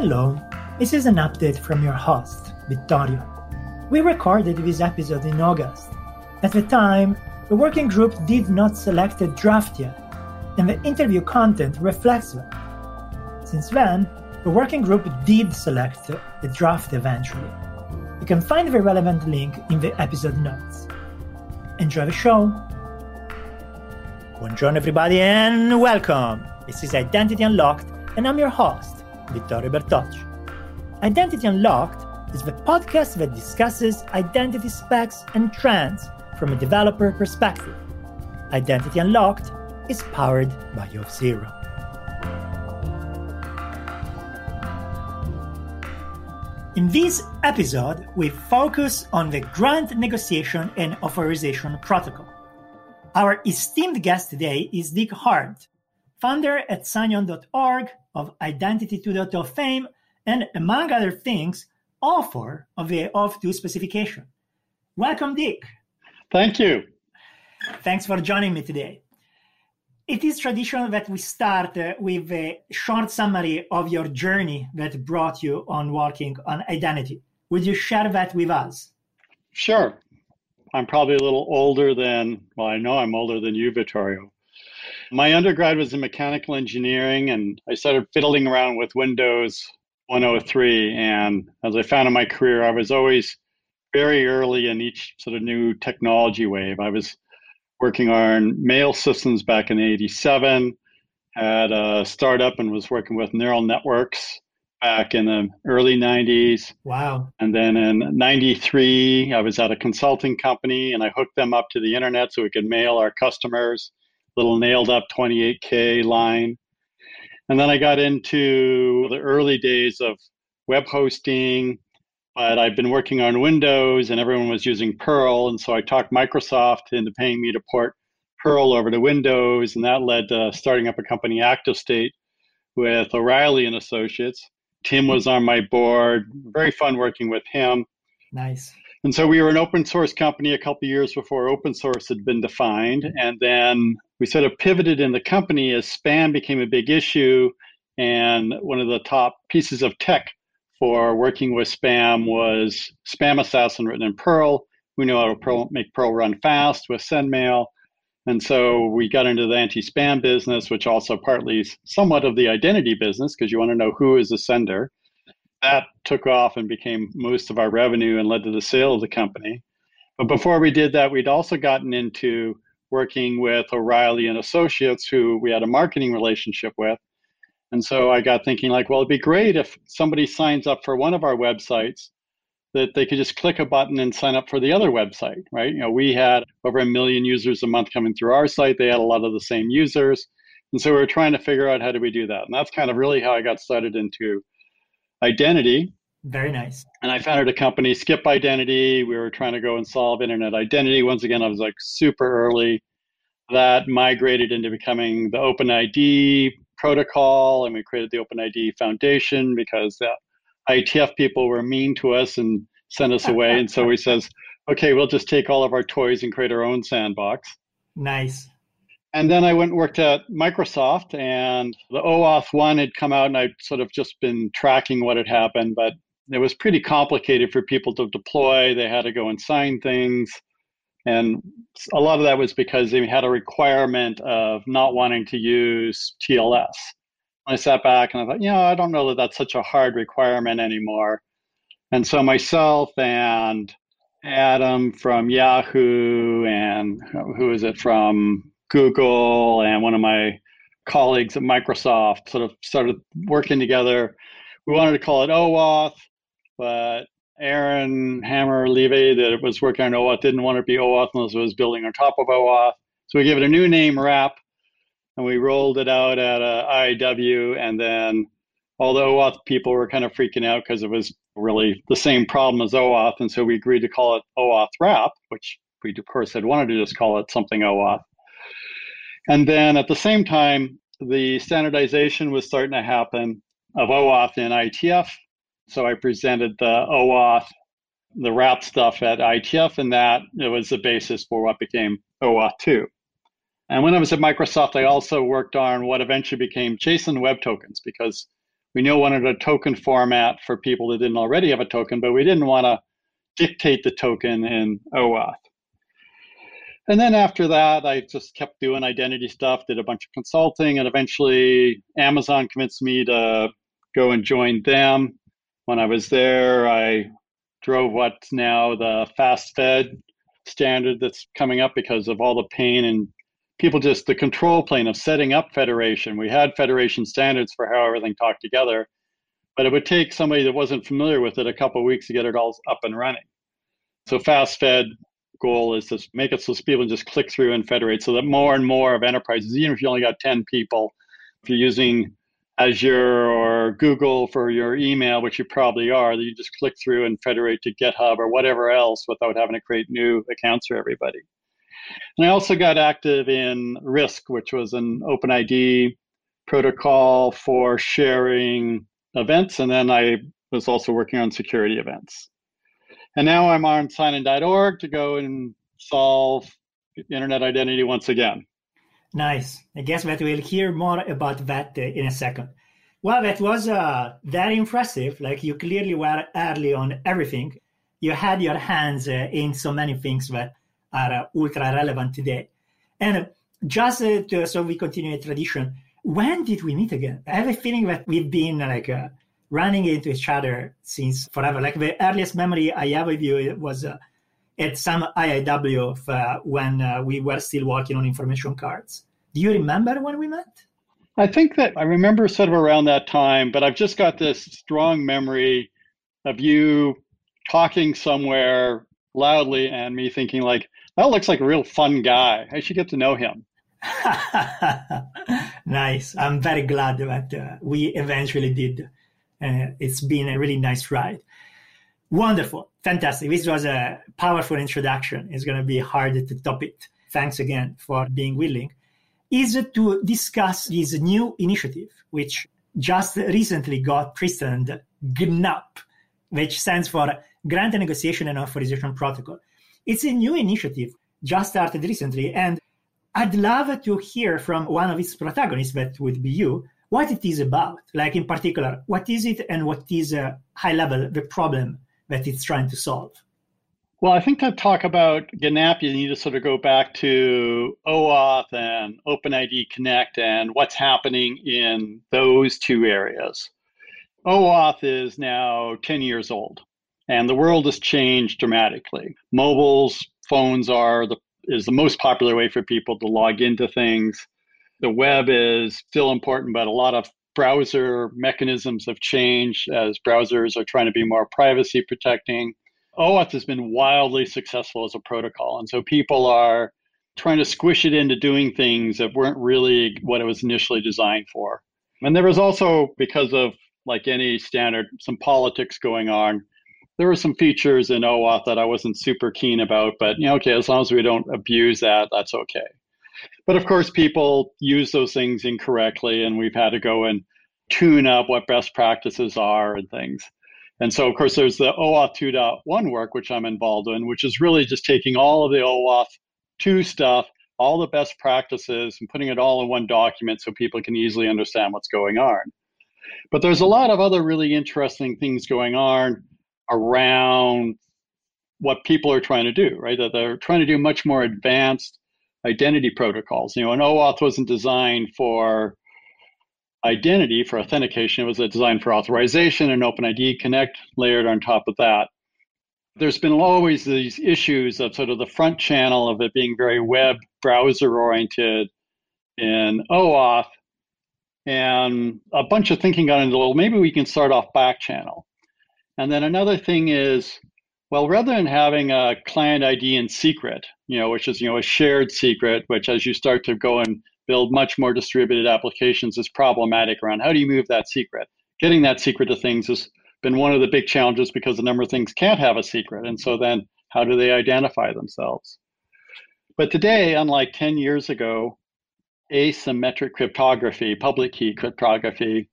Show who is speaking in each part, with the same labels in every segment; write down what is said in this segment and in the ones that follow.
Speaker 1: Hello, this is an update from your host, Vittorio. We recorded this episode in August. At the time, the working group did not select a draft yet, and the interview content reflects that. Since then, the working group did select a draft eventually. You can find the relevant link in the episode notes. Enjoy the show! Buongiorno, everybody, and welcome! This is Identity Unlocked, and I'm your host, Vittorio Bertocci. Identity Unlocked is the podcast that discusses identity specs and trends from a developer perspective. Identity Unlocked is powered by Auth0. In this episode, we focus on the grant negotiation and authorization protocol. Our esteemed guest today is Dick Hardt, founder at signin.org of Identity 2.0 fame, and among other things, author of the OAuth 2 specification. Welcome, Dick.
Speaker 2: Thank you.
Speaker 1: Thanks for joining me today. It is traditional that we start uh, with a short summary of your journey that brought you on working on identity. Would you share that with us?
Speaker 2: Sure. I'm probably a little older than, well, I know I'm older than you, Vittorio. My undergrad was in mechanical engineering, and I started fiddling around with Windows 103. And as I found in my career, I was always very early in each sort of new technology wave. I was working on mail systems back in 87, had a startup and was working with neural networks back in the early 90s.
Speaker 1: Wow.
Speaker 2: And then in 93, I was at a consulting company and I hooked them up to the internet so we could mail our customers little nailed up 28K line. And then I got into the early days of web hosting, but I've been working on Windows and everyone was using Perl. And so I talked Microsoft into paying me to port Perl over to Windows. And that led to starting up a company, ActiveState, with O'Reilly and Associates. Tim was on my board. Very fun working with him.
Speaker 1: Nice.
Speaker 2: And so we were an open source company a couple years before open source had been defined. And then we sort of pivoted in the company as spam became a big issue. And one of the top pieces of tech for working with spam was Spam Assassin written in Perl. We know how to Perl, make Perl run fast with SendMail. And so we got into the anti spam business, which also partly is somewhat of the identity business because you want to know who is the sender that took off and became most of our revenue and led to the sale of the company. But before we did that, we'd also gotten into working with O'Reilly and Associates, who we had a marketing relationship with. And so I got thinking, like, well, it'd be great if somebody signs up for one of our websites that they could just click a button and sign up for the other website, right? You know, we had over a million users a month coming through our site. They had a lot of the same users. And so we were trying to figure out how do we do that. And that's kind of really how I got started into identity.
Speaker 1: Very nice.
Speaker 2: And I founded a company, Sxip Identity. We were trying to go and solve internet identity. Once again, I was like super early. That migrated into becoming the OpenID protocol, and we created the OpenID Foundation because the IETF people were mean to us and sent us away. and so we says, okay, we'll just take all of our toys and create our own sandbox.
Speaker 1: Nice.
Speaker 2: And then I went and worked at Microsoft, and the OAuth 1 had come out, and I'd sort of just been tracking what had happened, but it was pretty complicated for people to deploy. They had to go and sign things. And a lot of that was because they had a requirement of not wanting to use TLS. I sat back and I thought, you know, I don't know that that's such a hard requirement anymore. And so myself and Adam from Yahoo and who is it from Google and one of my colleagues at Microsoft sort of started working together. We wanted to call it OAuth, but Eran Hammer-Lahav that was working on OAuth didn't want it to be OAuth unless it was building on top of OAuth. So we gave it a new name, WRAP, and we rolled it out at uh, IIW. And then all the OAuth people were kind of freaking out because it was really the same problem as OAuth. And so we agreed to call it OAuth WRAP, which we, of course, had wanted to just call it something OAuth. And then at the same time, the standardization was starting to happen of OAuth in IETF. So I presented the OAuth, the WRAP stuff at ITF, and that it was the basis for what became OAuth 2. And when I was at Microsoft, I also worked on what eventually became JSON Web Tokens because We knew wanted a token format for people that didn't already have a token, but we didn't want to dictate the token in OAuth. And then after that, I just kept doing identity stuff, did a bunch of consulting, and eventually Amazon convinced me to go and join them. When I was there, I drove what's now the FastFed standard that's coming up because of all the pain and people just the control plane of setting up federation. We had federation standards for how everything talked together, but it would take somebody that wasn't familiar with it a couple weeks to get it all up and running. So FastFed goal is to make it so people just click through and federate so that more and more of enterprises, even if you only got 10 people, if you're using Azure or Google for your email, which you probably are, that you just click through and federate to GitHub or whatever else without having to create new accounts for everybody. And I also got active in RISC, which was an OpenID protocol for sharing events. And then I was also working on security events. And now I'm on signin.org to go and solve internet identity once again.
Speaker 1: Nice. I guess that we'll hear more about that uh, in a second. Well, that was uh, very impressive. Like you clearly were early on everything. You had your hands uh, in so many things that are uh, ultra relevant today. And just uh, to, so we continue a tradition, when did we meet again? I have a feeling that we've been like uh, running into each other since forever. Like the earliest memory I have of you was at some IIW uh, when uh, we were still working on information cards. Do you remember when we met?
Speaker 2: I think that I remember sort of around that time, but I've just got this strong memory of you talking somewhere loudly and me thinking like, that looks like a real fun guy. I should get to know him.
Speaker 1: nice. I'm very glad that uh, we eventually did. Uh, it's been a really nice ride. Wonderful. Fantastic. This was a powerful introduction. It's going to be hard to top it. Thanks again for being willing. Is to discuss this new initiative, which just recently got christened GNAP, which stands for Grant Negotiation and Authorization Protocol. It's a new initiative, just started recently, and I'd love to hear from one of its protagonists, that would be you, what it is about. Like, in particular, what is it and what is, uh, high level, the problem that it's trying to solve?
Speaker 2: Well, I think to talk about GNAP, you need to sort of go back to OAuth and OpenID Connect and what's happening in those two areas. OAuth is now 10 years old, and the world has changed dramatically. Mobiles, phones are the is the most popular way for people to log into things. The web is still important, but a lot of browser mechanisms have changed as browsers are trying to be more privacy protecting. OAuth has been wildly successful as a protocol. And so people are trying to squish it into doing things that weren't really what it was initially designed for. And there was also, because of like any standard, some politics going on. There were some features in OAuth that I wasn't super keen about, but you know, okay, as long as we don't abuse that, that's okay. But of course, people use those things incorrectly, and we've had to go and tune up what best practices are and things. And so, of course, there's the OAuth 2.1 work, which I'm involved in, which is really just taking all of the OAuth 2 stuff, all the best practices, and putting it all in one document so people can easily understand what's going on. But there's a lot of other really interesting things going on around what people are trying to do, right? That they're trying to do much more advanced identity protocols. You know, an OAuth wasn't designed for identity for authentication. It was designed for authorization and OpenID Connect layered on top of that. There's been always these issues of sort of the front channel of it being very web browser oriented in OAuth. And a bunch of thinking got into, well, maybe we can start off back channel. And then another thing is, well, rather than having a client ID in secret, you know, which is, you know, a shared secret, which as you start to go and build much more distributed applications is problematic around how do you move that secret? Getting that secret to things has been one of the big challenges because a number of things can't have a secret. And so then how do they identify themselves? But today, unlike 10 years ago, asymmetric cryptography, public key cryptography,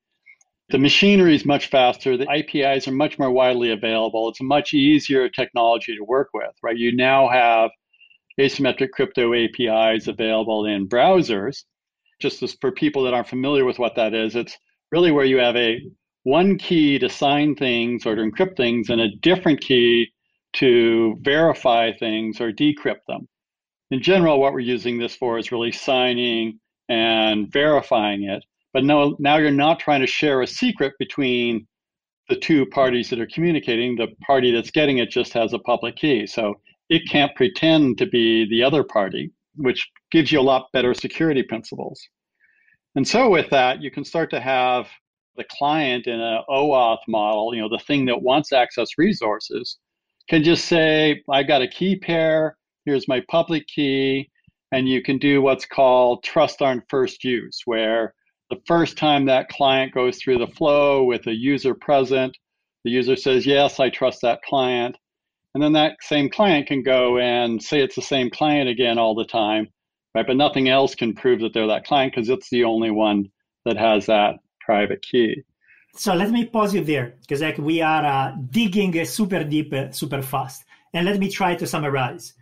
Speaker 2: the machinery is much faster. The APIs are much more widely available. It's a much easier technology to work with, right? You now have asymmetric crypto APIs available in browsers. Just as for people that aren't familiar with what that is, it's really where you have a one key to sign things or to encrypt things and a different key to verify things or decrypt them. In general, what we're using this for is really signing and verifying it. But no, now you're not trying to share a secret between the two parties that are communicating. The party that's getting it just has a public key. So it can't pretend to be the other party, which gives you a lot better security principles. And so with that, you can start to have the client in an OAuth model, you know, the thing that wants access resources, can just say, I've got a key pair, here's my public key, and you can do what's called trust on first use, where the first time that client goes through the flow with a user present, the user says, Yes, I trust that client. And then that same client can go and say it's the same client again all the time, right? But nothing else can prove that they're that client because it's the only one that has that private key.
Speaker 1: So let me pause you there because like we are uh, digging super deep, uh, super fast, and let me try to summarize.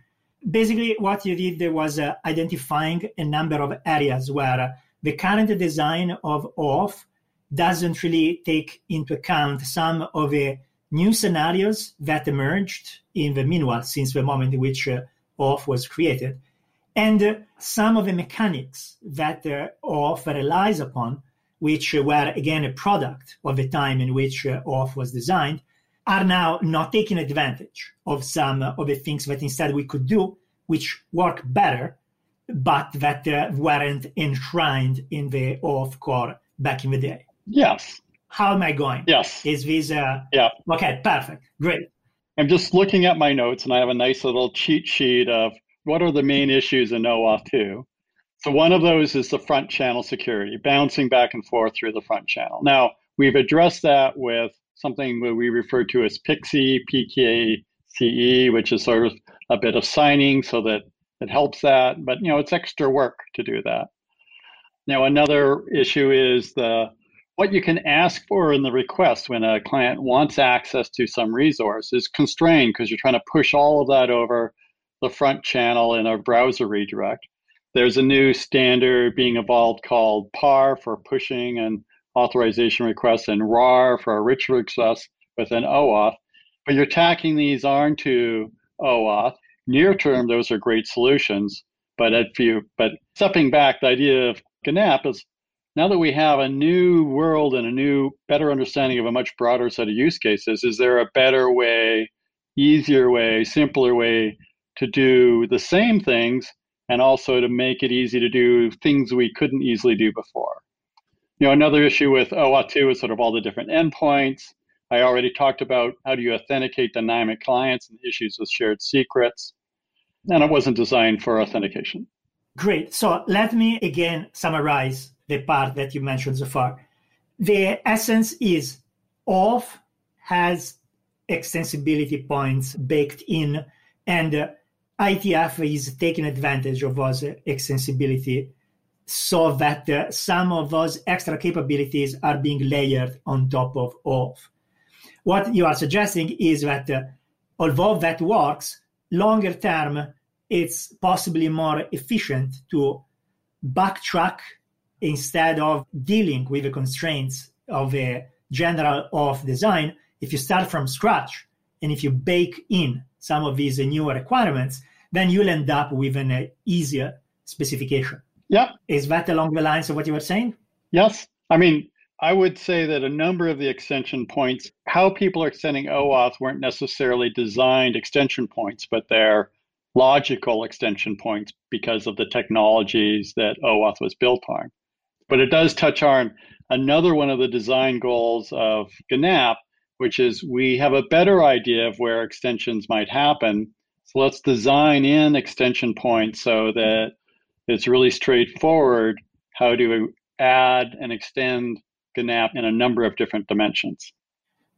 Speaker 1: Basically, what you did there was uh, identifying a number of areas where the current design of OAuth doesn't really take into account some of the new scenarios that emerged in the meanwhile since the moment in which uh, OAuth was created, and uh, some of the mechanics that uh, OAuth relies upon, which were again a product of the time in which uh, OAuth was designed, are now not taking advantage of some of the things that instead we could do, which work better, but that uh, weren't enshrined in the OAuth core back in the day.
Speaker 2: Yes,
Speaker 1: how am I going?
Speaker 2: Yes.
Speaker 1: Is this uh
Speaker 2: yeah.
Speaker 1: Okay, perfect. Great.
Speaker 2: I'm just looking at my notes and I have a nice little cheat sheet of what are the main issues in OAuth 2. So one of those is the front channel security, bouncing back and forth through the front channel. Now, we've addressed that with something that we refer to as PXE, PKCE, which is sort of a bit of signing so that it helps that, but you know, it's extra work to do that. Now, another issue is the what you can ask for in the request when a client wants access to some resource is constrained because you're trying to push all of that over the front channel in a browser redirect. There's a new standard being evolved called PAR for pushing and authorization requests and RAR for a rich request with an OAuth. But you're tacking these onto OAuth. Near term, those are great solutions. But if you, but stepping back, the idea of GNAP is now that we have a new world and a new better understanding of a much broader set of use cases is there a better way easier way simpler way to do the same things and also to make it easy to do things we couldn't easily do before you know another issue with OAuth 2 is sort of all the different endpoints i already talked about how do you authenticate dynamic clients and issues with shared secrets and it wasn't designed for authentication
Speaker 1: great so let me again summarize the part that you mentioned so far. The essence is OAuth has extensibility points baked in, and uh, IETF is taking advantage of those extensibility so that uh, some of those extra capabilities are being layered on top of OAuth. What you are suggesting is that uh, although that works, longer term, it's possibly more efficient to backtrack instead of dealing with the constraints of a general of design, if you start from scratch and if you bake in some of these newer requirements, then you'll end up with an easier specification.
Speaker 2: Yeah.
Speaker 1: Is that along the lines of what you were saying?
Speaker 2: Yes. I mean, I would say that a number of the extension points, how people are extending OAuth weren't necessarily designed extension points, but they're logical extension points because of the technologies that OAuth was built on. But it does touch on another one of the design goals of GNAP, which is we have a better idea of where extensions might happen. So let's design in extension points so that it's really straightforward how to add and extend GNAP in a number of different dimensions.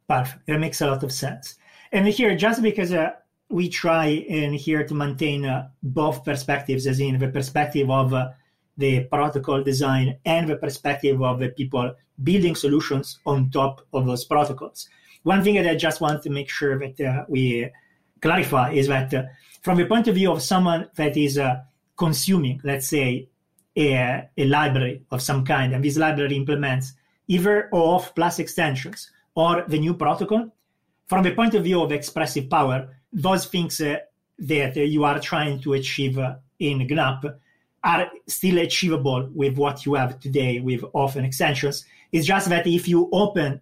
Speaker 1: Perfect. That makes a lot of sense. And here, just because uh, we try in here to maintain uh, both perspectives, as in the perspective of uh, the protocol design and the perspective of the people building solutions on top of those protocols. One thing that I just want to make sure that uh, we clarify is that uh, from the point of view of someone that is uh, consuming, let's say, a, a, library of some kind, and this library implements either OAuth plus extensions or the new protocol, from the point of view of expressive power, those things uh, that you are trying to achieve uh, in GNAP are still achievable with what you have today with and extensions. It's just that if you open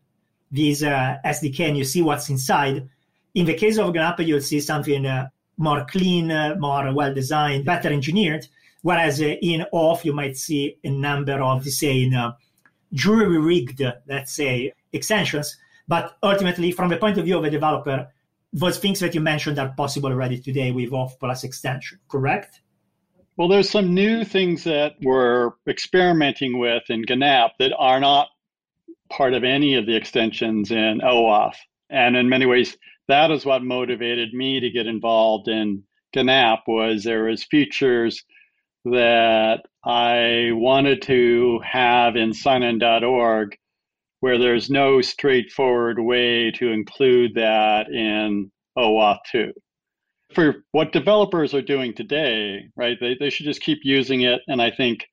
Speaker 1: this uh, SDK and you see what's inside, in the case of GNAP, you'll see something uh, more clean, uh, more well designed, better engineered. Whereas uh, in OAuth, you might see a number of, say, uh, jury rigged, let's say, extensions. But ultimately, from the point of view of a developer, those things that you mentioned are possible already today with OAuth plus extension, correct?
Speaker 2: Well, there's some new things that we're experimenting with in GNAP that are not part of any of the extensions in OAuth. And in many ways, that is what motivated me to get involved in GNAP was there was features that I wanted to have in signin.org where there's no straightforward way to include that in OAuth 2. For what developers are doing today, right, they, they should just keep using it. And I think,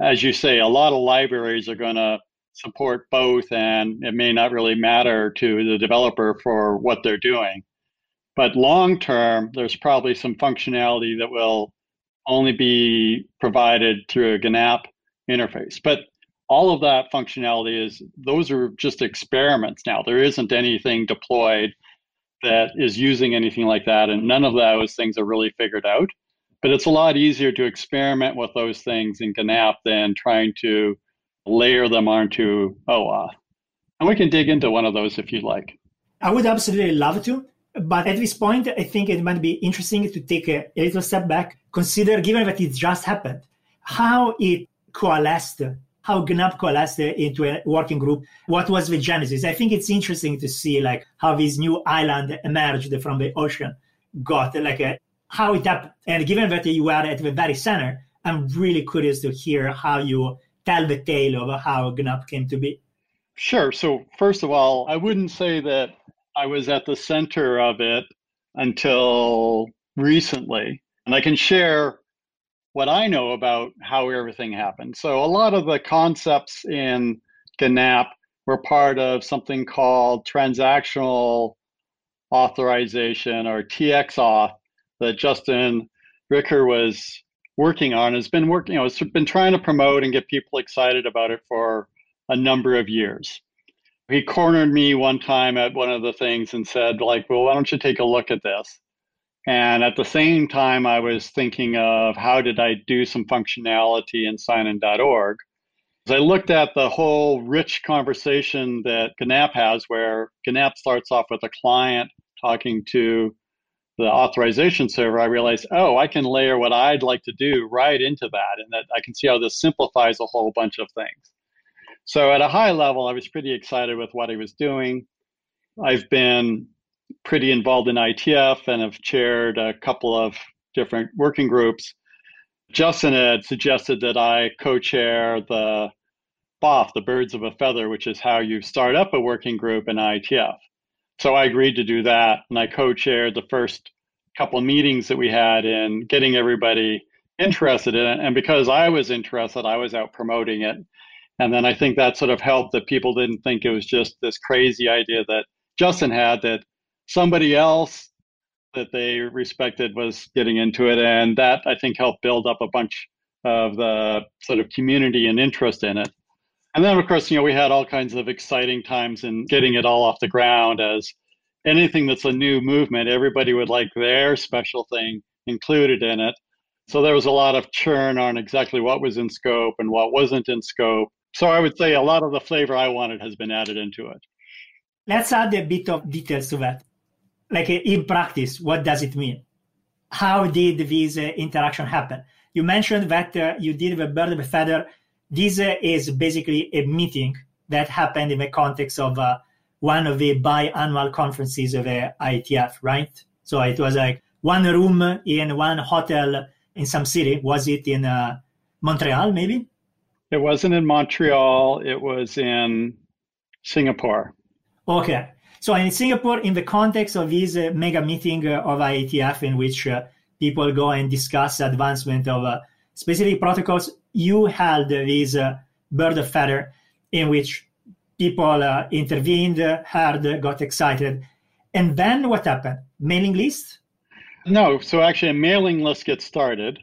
Speaker 2: as you say, a lot of libraries are going to support both, and it may not really matter to the developer for what they're doing. But long term, there's probably some functionality that will only be provided through a GNAP interface. But all of that functionality is those are just experiments now. There isn't anything deployed that is using anything like that, and none of those things are really figured out. But it's a lot easier to experiment with those things in GNAP than trying to layer them onto OAuth. And we can dig into one of those if you'd like.
Speaker 1: I would absolutely love to. But at this point, I think it might be interesting to take a, a little step back, consider, given that it just happened, how it coalesced, how GNAP coalesced into a working group. What was the genesis? I think it's interesting to see like how this new island emerged from the ocean, got like a, how it happened. And given that you are at the very center, I'm really curious to hear how you tell the tale of how GNAP came to be.
Speaker 2: Sure. So, first of all, I wouldn't say that I was at the center of it until recently. And I can share what I know about how everything happened. So, a lot of the concepts in GNAP were part of something called transactional authorization or TXAuth that Justin Richer was working on has been working, you know, has been trying to promote and get people excited about it for a number of years. He cornered me one time at one of the things and said, like, well, why don't you take a look at this? And at the same time, I was thinking of how did I do some functionality in signin.org. As I looked at the whole rich conversation that GNAP has, where GNAP starts off with a client talking to the authorization server, I realized, oh, I can layer what I'd like to do right into that, and that I can see how this simplifies a whole bunch of things. So, at a high level, I was pretty excited with what he was doing. I've been pretty involved in ITF and have chaired a couple of different working groups. Justin had suggested that I co chair the BOF, the Birds of a Feather, which is how you start up a working group in ITF. So I agreed to do that, and I co-chaired the first couple of meetings that we had in getting everybody interested in it. And because I was interested, I was out promoting it. And then I think that sort of helped that people didn't think it was just this crazy idea that Justin had that somebody else that they respected was getting into it. And that I think helped build up a bunch of the sort of community and interest in it. And then, of course, you know, we had all kinds of exciting times in getting it all off the ground as anything that's a new movement, everybody would like their special thing included in it. So there was a lot of churn on exactly what was in scope and what wasn't in scope. So I would say a lot of the flavor I wanted has been added into it.
Speaker 1: Let's add a bit of details to that. Like in practice, what does it mean? How did this uh, interaction happen? You mentioned that uh, you did the bird a feather this uh, is basically a meeting that happened in the context of uh, one of the biannual conferences of the IETF, right? So it was like one room in one hotel in some city. Was it in uh, Montreal, maybe?
Speaker 2: It wasn't in Montreal. It was in Singapore.
Speaker 1: Okay. So in Singapore, in the context of this uh, mega meeting uh, of IETF, in which uh, people go and discuss advancement of uh, specific protocols, you held this uh, bird of feather in which people uh, intervened, heard, got excited. And then what happened? Mailing list?
Speaker 2: No, so actually a mailing list gets started.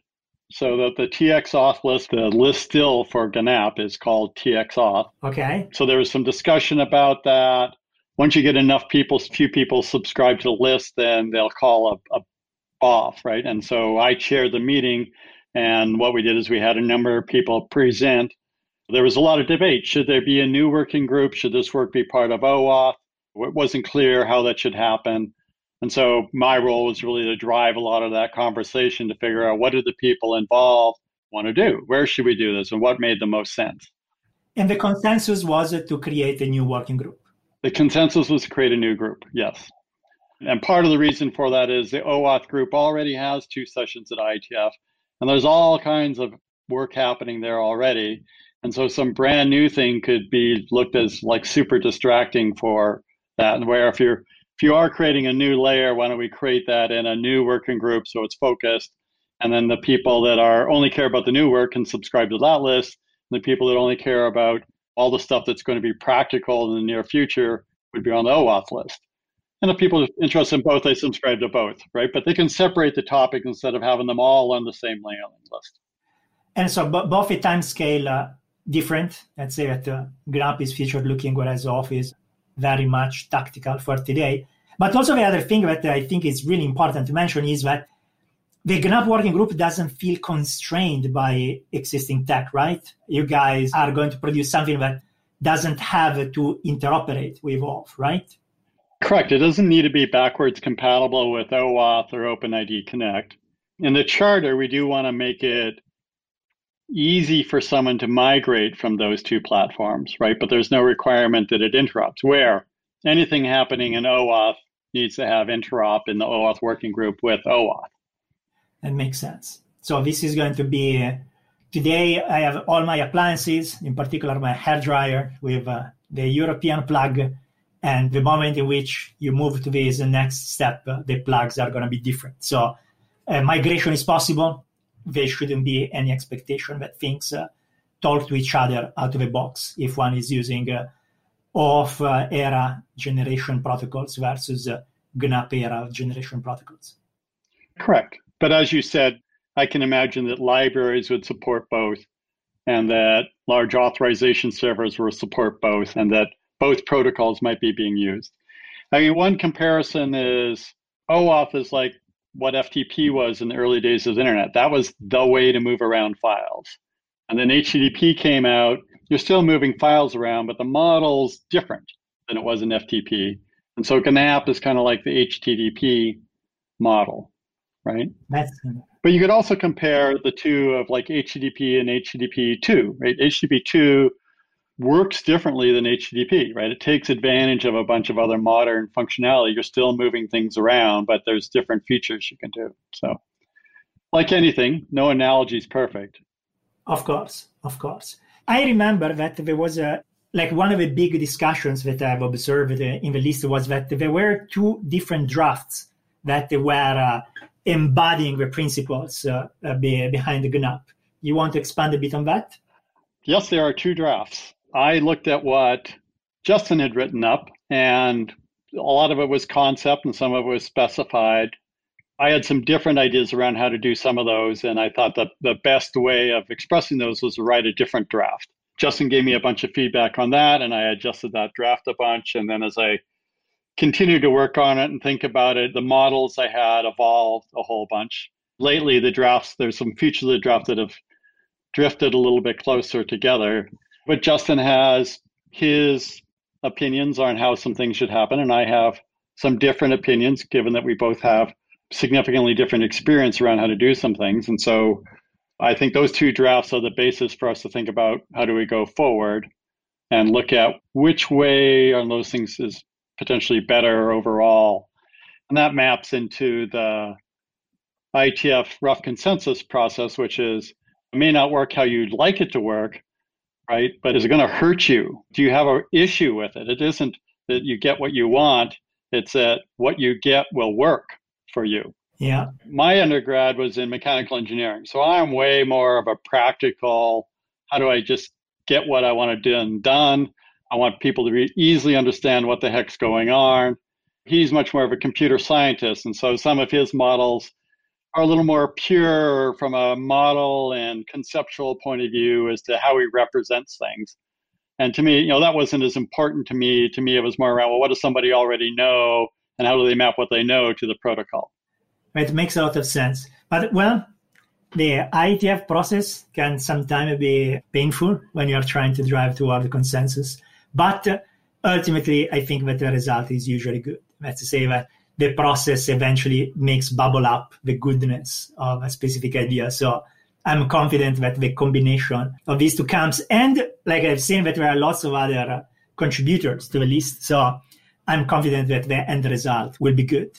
Speaker 2: So that the TX auth list, the list still for GNAP is called TX auth.
Speaker 1: Okay.
Speaker 2: So there was some discussion about that. Once you get enough people, few people subscribe to the list, then they'll call a, a off, right? And so I chaired the meeting, and what we did is we had a number of people present. There was a lot of debate. Should there be a new working group? Should this work be part of OAuth? It wasn't clear how that should happen. And so my role was really to drive a lot of that conversation to figure out what do the people involved want to do? Where should we do this? And what made the most sense?
Speaker 1: And the consensus was to create a new working group.
Speaker 2: The consensus was to create a new group, yes. And part of the reason for that is the OAuth group already has two sessions at IETF, and there's all kinds of work happening there already. And so some brand new thing could be looked as like super distracting for that. Where if you're if you are creating a new layer, why don't we create that in a new working group so it's focused? And then the people that are only care about the new work can subscribe to that list. And the people that only care about all the stuff that's going to be practical in the near future would be on the OAuth list. And if people are interested in both, they subscribe to both, right? But they can separate the topic instead of having them all on the same mailing list.
Speaker 1: And so b- both a time scale uh, different. Let's say that uh, GNAP is featured looking, whereas Auth is very much tactical for today. But also the other thing that I think is really important to mention is that the GNAP working group doesn't feel constrained by existing tech, right? You guys are going to produce something that doesn't have to interoperate with OAuth, right?
Speaker 2: Correct. It doesn't need to be backwards compatible with OAuth or OpenID Connect. In the charter, we do want to make it easy for someone to migrate from those two platforms, right? But there's no requirement that it interrupts. Where anything happening in OAuth needs to have interop in the OAuth working group with OAuth.
Speaker 1: That makes sense. So this is going to be today. I have all my appliances, in particular my hair dryer with uh, the European plug and the moment in which you move to this next step, uh, the plugs are going to be different. So uh, migration is possible. There shouldn't be any expectation that things uh, talk to each other out of the box if one is using Auth uh, era generation protocols versus uh, GNAP era generation protocols.
Speaker 2: Correct. But as you said, I can imagine that libraries would support both and that large authorization servers will support both and that both protocols might be being used. I mean, one comparison is OAuth is like what FTP was in the early days of the internet. That was the way to move around files. And then HTTP came out. You're still moving files around, but the model's different than it was in FTP. And so GNAP is kind of like the HTTP model, right?
Speaker 1: That's
Speaker 2: but you could also compare the two of like HTTP and HTTP 2, right? HTTP 2 works differently than HTTP, right? It takes advantage of a bunch of other modern functionality. You're still moving things around, but there's different features you can do. So, like anything, no analogy is perfect.
Speaker 1: Of course, of course. I remember that there was a like one of the big discussions that I've observed in the list was that there were two different drafts that were uh, embodying the principles uh, behind the GNAP. You want to expand a bit on that?
Speaker 2: Yes, there are two drafts. I looked at what Justin had written up, and a lot of it was concept and some of it was specified. I had some different ideas around how to do some of those, and I thought that the best way of expressing those was to write a different draft. Justin gave me a bunch of feedback on that, and I adjusted that draft a bunch. And then as I continued to work on it and think about it, the models I had evolved a whole bunch. Lately, the drafts, there's some features of the draft that have drifted a little bit closer together. But Justin has his opinions on how some things should happen, and I have some different opinions, given that we both have significantly different experience around how to do some things. And so I think those two drafts are the basis for us to think about how do we go forward and look at which way on those things is potentially better overall. And that maps into the IETF rough consensus process, which is it may not work how you'd like it to work, right? But is it going to hurt you? Do you have an issue with it? It isn't that you get what you want, it's that what you get will work for you.
Speaker 1: Yeah.
Speaker 2: My undergrad was in mechanical engineering. So I'm way more of a practical, how do I just get what I want to do and done? I want people to re- easily understand what the heck's going on. He's much more of a computer scientist, and so some of his models are a little more pure from a model and conceptual point of view as to how he represents things. And to me, you know, that wasn't as important to me. To me, it was more around, well, what does somebody already know and how do they map what they know to the protocol?
Speaker 1: It makes a lot of sense. But, well, the IETF process can sometimes be painful when you're trying to drive toward the consensus. But uh, ultimately, I think that the result is usually good. That's to say that the process eventually makes bubble up the goodness of a specific idea. So I'm confident that the combination of these two camps, and like I've seen that there are lots of other uh, contributors to the list. So I'm confident that the end result will be good.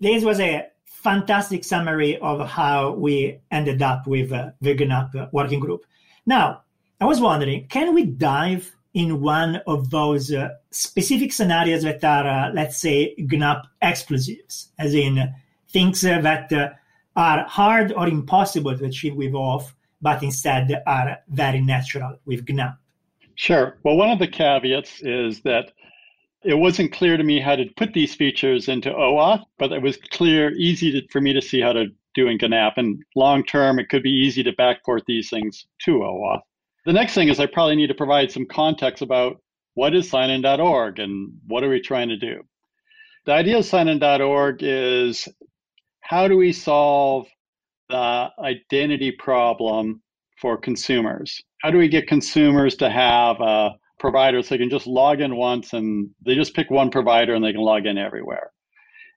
Speaker 1: This was a fantastic summary of how we ended up with uh, the GNAP working group. Now, I was wondering, can we dive in one of those uh, specific scenarios that are, uh, let's say, GNAP explosives, as in things uh, that uh, are hard or impossible to achieve with OAuth, but instead are very natural with GNAP?
Speaker 2: Sure. Well, one of the caveats is that it wasn't clear to me how to put these features into OAuth, but it was clear, easy to, for me to see how to do in GNAP. And long term, it could be easy to backport these things to OAuth. The next thing is I probably need to provide some context about what is signin.org and what are we trying to do. The idea of signin.org is how do we solve the identity problem for consumers? How do we get consumers to have a provider so they can just log in once and they just pick one provider and they can log in everywhere?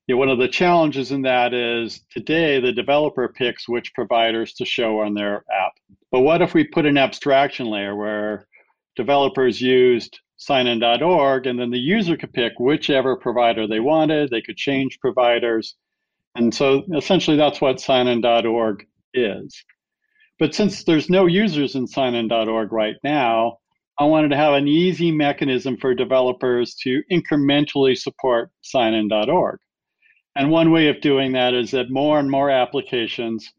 Speaker 2: You know, one of the challenges in that is today the developer picks which providers to show on their app. But what if we put an abstraction layer where developers used signin.org and then the user could pick whichever provider they wanted, they could change providers. And so essentially that's what signin.org is. But since there's no users in signin.org right now, I wanted to have an easy mechanism for developers to incrementally support signin.org. And one way of doing that is that more and more applications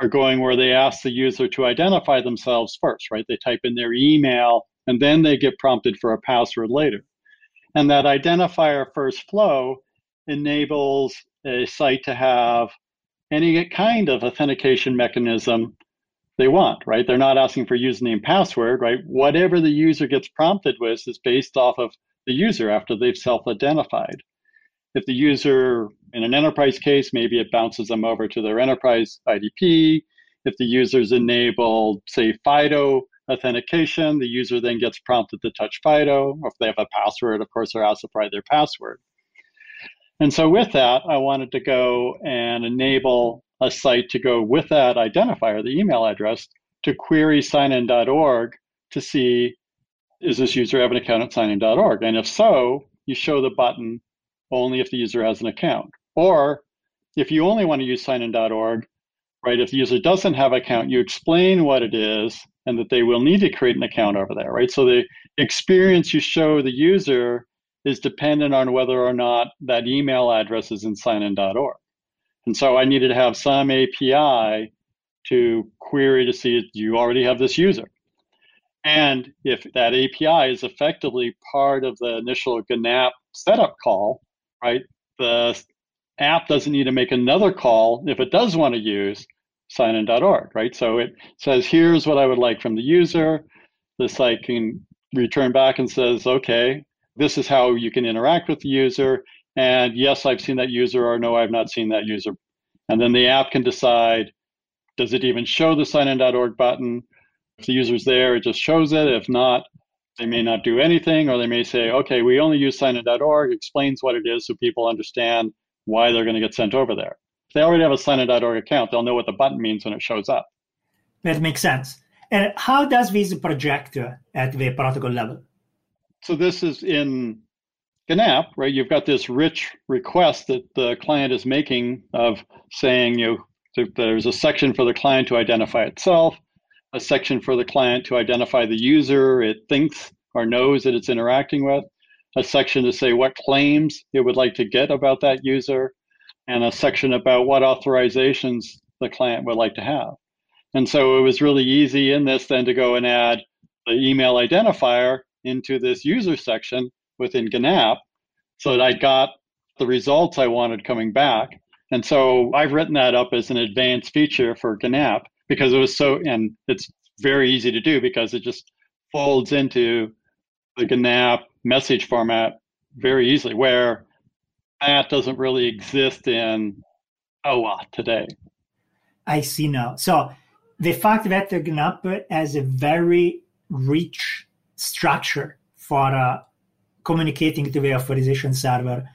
Speaker 2: are going where they ask the user to identify themselves first, right? They type in their email and then they get prompted for a password later. And that identifier first flow enables a site to have any kind of authentication mechanism they want, right? They're not asking for username password, right? Whatever the user gets prompted with is based off of the user after they've self identified. If the user, in an enterprise case, maybe it bounces them over to their enterprise IDP. If the user's enabled, say, FIDO authentication, the user then gets prompted to touch FIDO. Or if they have a password, of course, they're asked to provide their password. And so with that, I wanted to go and enable a site to go with that identifier, the email address, to query signin.org to see is this user have an account at signin.org? And if so, you show the button only if the user has an account. Or if you only want to use signin.org, right, if the user doesn't have an account, you explain what it is and that they will need to create an account over there, right? So the experience you show the user is dependent on whether or not that email address is in signin.org. And so I needed to have some API to query to see if you already have this user. And if that API is effectively part of the initial GNAP setup call, right? The app doesn't need to make another call if it does want to use signin.org, right? So it says, here's what I would like from the user. The site can return back and says, okay, this is how you can interact with the user. And yes, I've seen that user, or no, I've not seen that user. And then the app can decide, does it even show the signin.org button? If the user's there, it just shows it. If not, they may not do anything, or they may say, okay, we only use signin.org, explains what it is so people understand why they're going to get sent over there. If they already have a signin.org account, they'll know what the button means when it shows up.
Speaker 1: That makes sense. And how does this project uh, at the protocol level?
Speaker 2: So this is in GNAP, right? You've got this rich request that the client is making of saying, you know, there's a section for the client to identify itself, a section for the client to identify the user it thinks or knows that it's interacting with, a section to say what claims it would like to get about that user, and a section about what authorizations the client would like to have. And so it was really easy in this then to go and add the email identifier into this user section within GNAP so that I got the results I wanted coming back. And so I've written that up as an advanced feature for GNAP because it was so, and it's very easy to do because it just folds into the GNAP message format very easily, where that doesn't really exist in OAuth today.
Speaker 1: I see now. So the fact that the GNAP has a very rich structure for uh, communicating to the authorization server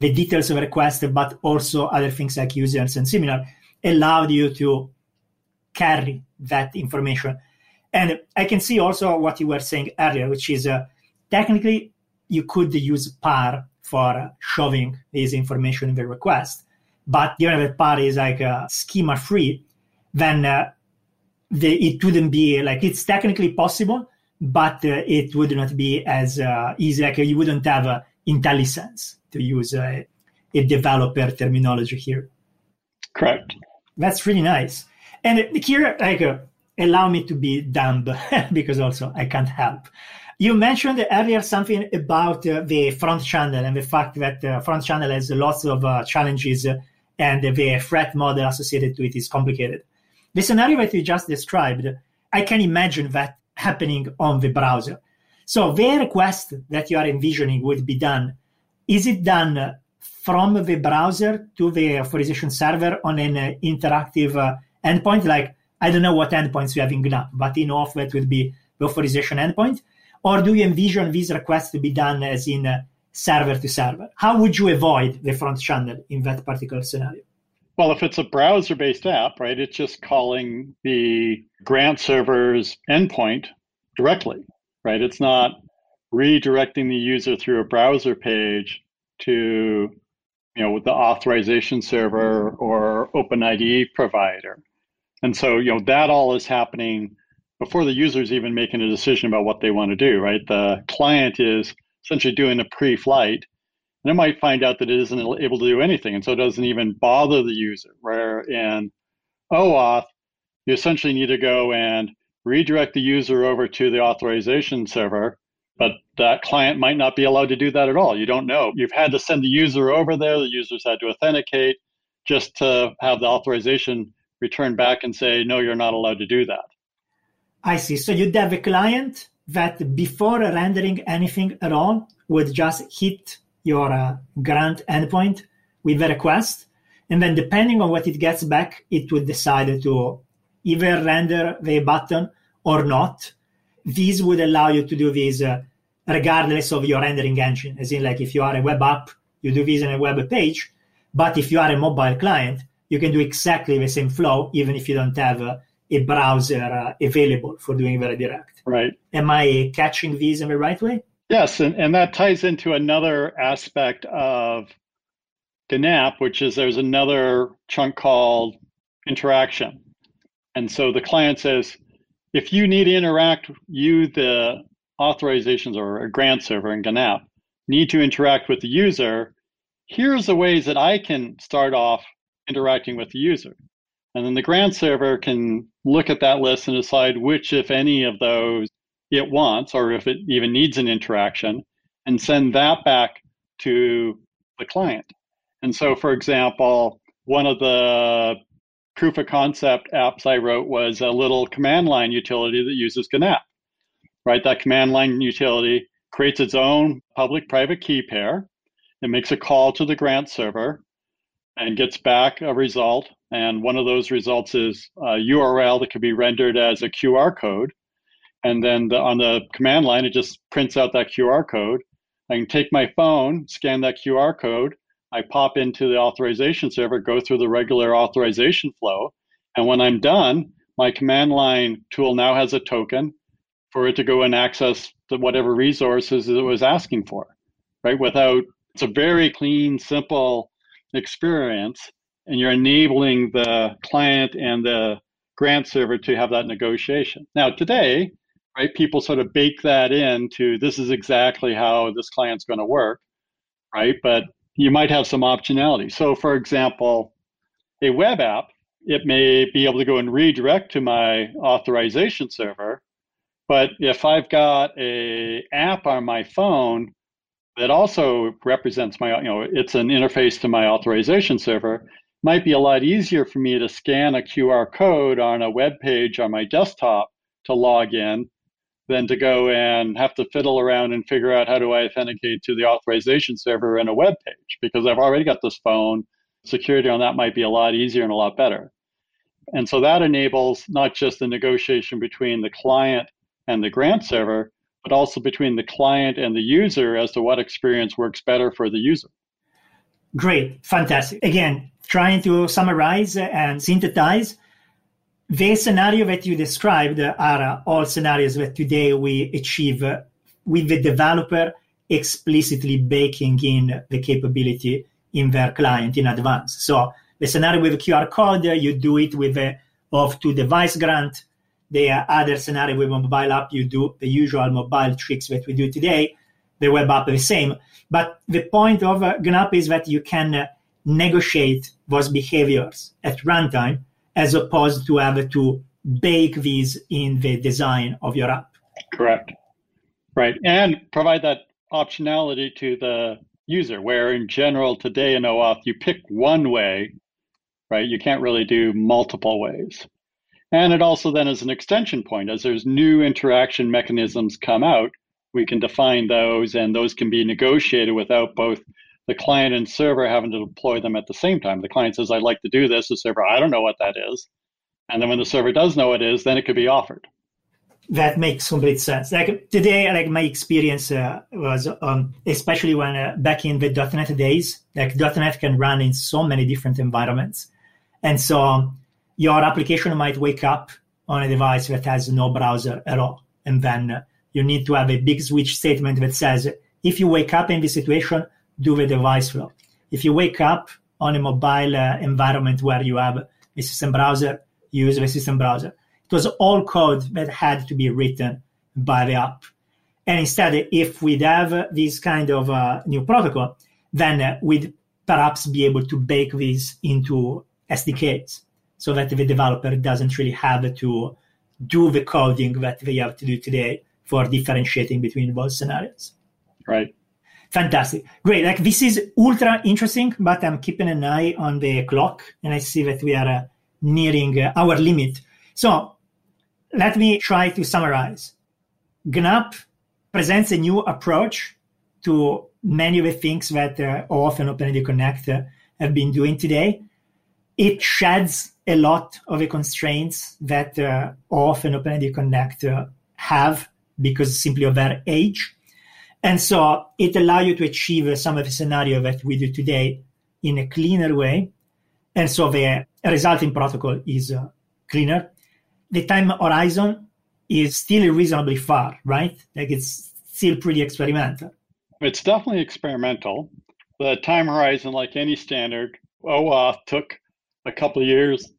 Speaker 1: the details of a request, but also other things like users and similar, allowed you to carry that information. And I can see also what you were saying earlier, which is uh, technically you could use PAR for shoving this information in the request. But given that PAR is like uh, schema free, then uh, the, it wouldn't be like it's technically possible, but uh, it would not be as uh, easy. Like you wouldn't have uh, IntelliSense to use a, a developer terminology here.
Speaker 2: Correct.
Speaker 1: That's really nice. And here, like, uh, allow me to be dumb because also I can't help. You mentioned earlier something about uh, the front channel and the fact that uh, front channel has lots of uh, challenges and the threat model associated to it is complicated. The scenario that you just described, I can imagine that happening on the browser. So the request that you are envisioning would be done. Is it done from the browser to the authorization server on an interactive uh, endpoint? Like, I don't know what endpoints you have in GNAP, but in OAuth that would be the authorization endpoint. Or do you envision these requests to be done as in uh, server to server? How would you avoid the front channel in that particular scenario?
Speaker 2: Well, if it's a browser based app, right, it's just calling the grant server's endpoint directly, right? It's not redirecting the user through a browser page to you know the authorization server or OpenID provider. And so, you know, that all is happening before the user is even making a decision about what they want to do, right? The client is essentially doing a pre-flight and it might find out that it isn't able to do anything. And so it doesn't even bother the user. Where in OAuth, you essentially need to go and redirect the user over to the authorization server, but that client might not be allowed to do that at all. You don't know. You've had to send the user over there, the user's had to authenticate just to have the authorization return back and say, no, you're not allowed to do that.
Speaker 1: I see. So you'd have a client that before rendering anything at all would just hit your uh, grant endpoint with a request. And then depending on what it gets back, it would decide to either render the button or not. These would allow you to do this uh, regardless of your rendering engine. As in, like if you are a web app, you do this in a web page. But if you are a mobile client, you can do exactly the same flow, even if you don't have uh, a browser uh, available for doing very direct.
Speaker 2: Right.
Speaker 1: Am I catching these in the right way?
Speaker 2: Yes, and, and that ties into another aspect of GNAP, which is there's another chunk called interaction. And so the client says, if you need to interact, you, the authorization server a grant server in GNAP, need to interact with the user, here's the ways that I can start off interacting with the user. And then the grant server can look at that list and decide which, if any, of those it wants, or if it even needs an interaction, and send that back to the client. And so, for example, one of the proof of concept apps I wrote was a little command line utility that uses GNAP. Right, that command line utility creates its own public private key pair. It makes a call to the grant server and gets back a result. And one of those results is a URL that can be rendered as a QR code. And then the, on the command line, it just prints out that QR code. I can take my phone, scan that QR code. I pop into the authorization server, go through the regular authorization flow. And when I'm done, my command line tool now has a token for it to go and access the whatever resources it was asking for, right? Without, it's a very clean, simple experience. And you're enabling the client and the grant server to have that negotiation. Now, today, right? People sort of bake that into this is exactly how this client's going to work, right? But you might have some optionality. So, for example, a web app, it may be able to go and redirect to my authorization server, But if I've got a app on my phone that also represents my, you know, it's an interface to my authorization server, might be a lot easier for me to scan a QR code on a web page on my desktop to log in than to go and have to fiddle around and figure out how do I authenticate to the authorization server in a web page because I've already got this phone. Security on that might be a lot easier and a lot better. And so that enables not just the negotiation between the client and the grant server, but also between the client and the user as to what experience works better for the user.
Speaker 1: Great, fantastic. Again, trying to summarize and synthesize, the scenario that you described are all scenarios that today we achieve with the developer explicitly baking in the capability in their client in advance. So the scenario with QR code, you do it with a OAuth 2 device grant. The other scenario with mobile app, you do the usual mobile tricks that we do today. The web app is the same. But the point of GNAP is that you can negotiate those behaviors at runtime as opposed to have to bake these in the design of your app.
Speaker 2: Correct. Right. And provide that optionality to the user, where in general today in OAuth, you pick one way, right? You can't really do multiple ways. And it also then is an extension point. As there's new interaction mechanisms come out, we can define those and those can be negotiated without both the client and server having to deploy them at the same time. The client says, I'd like to do this. The server, I don't know what that is. And then when the server does know it is, then it could be offered.
Speaker 1: That makes complete sense. Like today, like my experience uh, was, um, especially when uh, back in the .NET days, like .NET can run in so many different environments, and so um, your application might wake up on a device that has no browser at all, and then uh, you need to have a big switch statement that says, if you wake up in this situation, do the device flow. If you wake up on a mobile uh, environment where you have a system browser, use the system browser. It was all code that had to be written by the app. And instead, if we'd have this kind of uh, new protocol, then uh, we'd perhaps be able to bake these into SDKs so that the developer doesn't really have to do the coding that they have to do today for differentiating between both scenarios.
Speaker 2: Right.
Speaker 1: Fantastic. Great. Like this is ultra interesting, but I'm keeping an eye on the clock and I see that we are uh, nearing uh, our limit. So let me try to summarize. GNAP presents a new approach to many of the things that uh, OAuth and OpenID Connect uh, have been doing today. It sheds a lot of the constraints that uh, OAuth and OpenID Connect uh, have because simply of their age. And so it allows you to achieve some of the scenario that we do today in a cleaner way. And so the resulting protocol is uh, cleaner. The time horizon is still reasonably far, right? Like it's still pretty experimental.
Speaker 2: It's definitely experimental. The time horizon, like any standard, OAuth took a couple years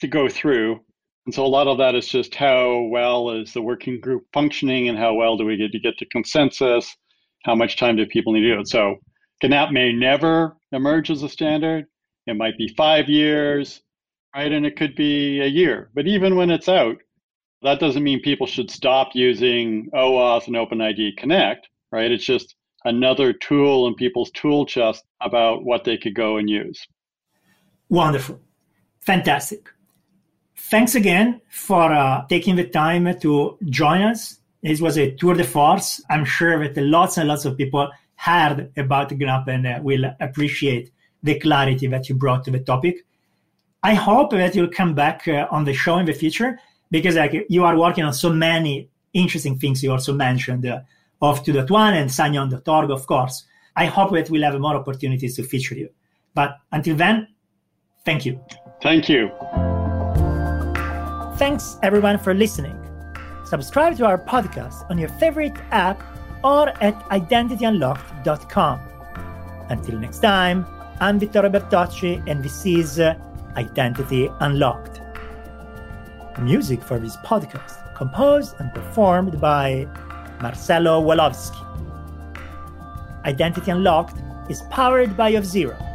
Speaker 2: to go through. And so a lot of that is just how well is the working group functioning and how well do we get to get to consensus? How much time do people need to do it? So GNAP may never emerge as a standard. It might be five years, right? And it could be a year. But even when it's out, that doesn't mean people should stop using OAuth and OpenID Connect, right? It's just another tool in people's tool chest about what they could go and use.
Speaker 1: Wonderful. Fantastic. Thanks again for uh, taking the time to join us. This was a tour de force. I'm sure that lots and lots of people heard about GNAP and uh, will appreciate the clarity that you brought to the topic. I hope that you'll come back uh, on the show in the future because like you are working on so many interesting things. You also mentioned uh, OAuth 2.1 and signin.org, of course. I hope that we'll have more opportunities to feature you. But until then, thank you.
Speaker 2: Thank you.
Speaker 1: Thanks everyone for listening. Subscribe to our podcast on your favorite app or at identityunlocked.com. Until next time, I'm Vittorio Bertocci, and this is uh, Identity Unlocked. Music for this podcast composed and performed by Marcelo Woloski. Identity Unlocked is powered by Auth0